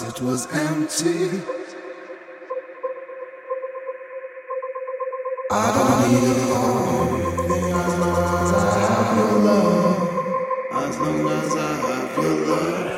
it was empty. I don't need as long as I have your love. As long as I have your love.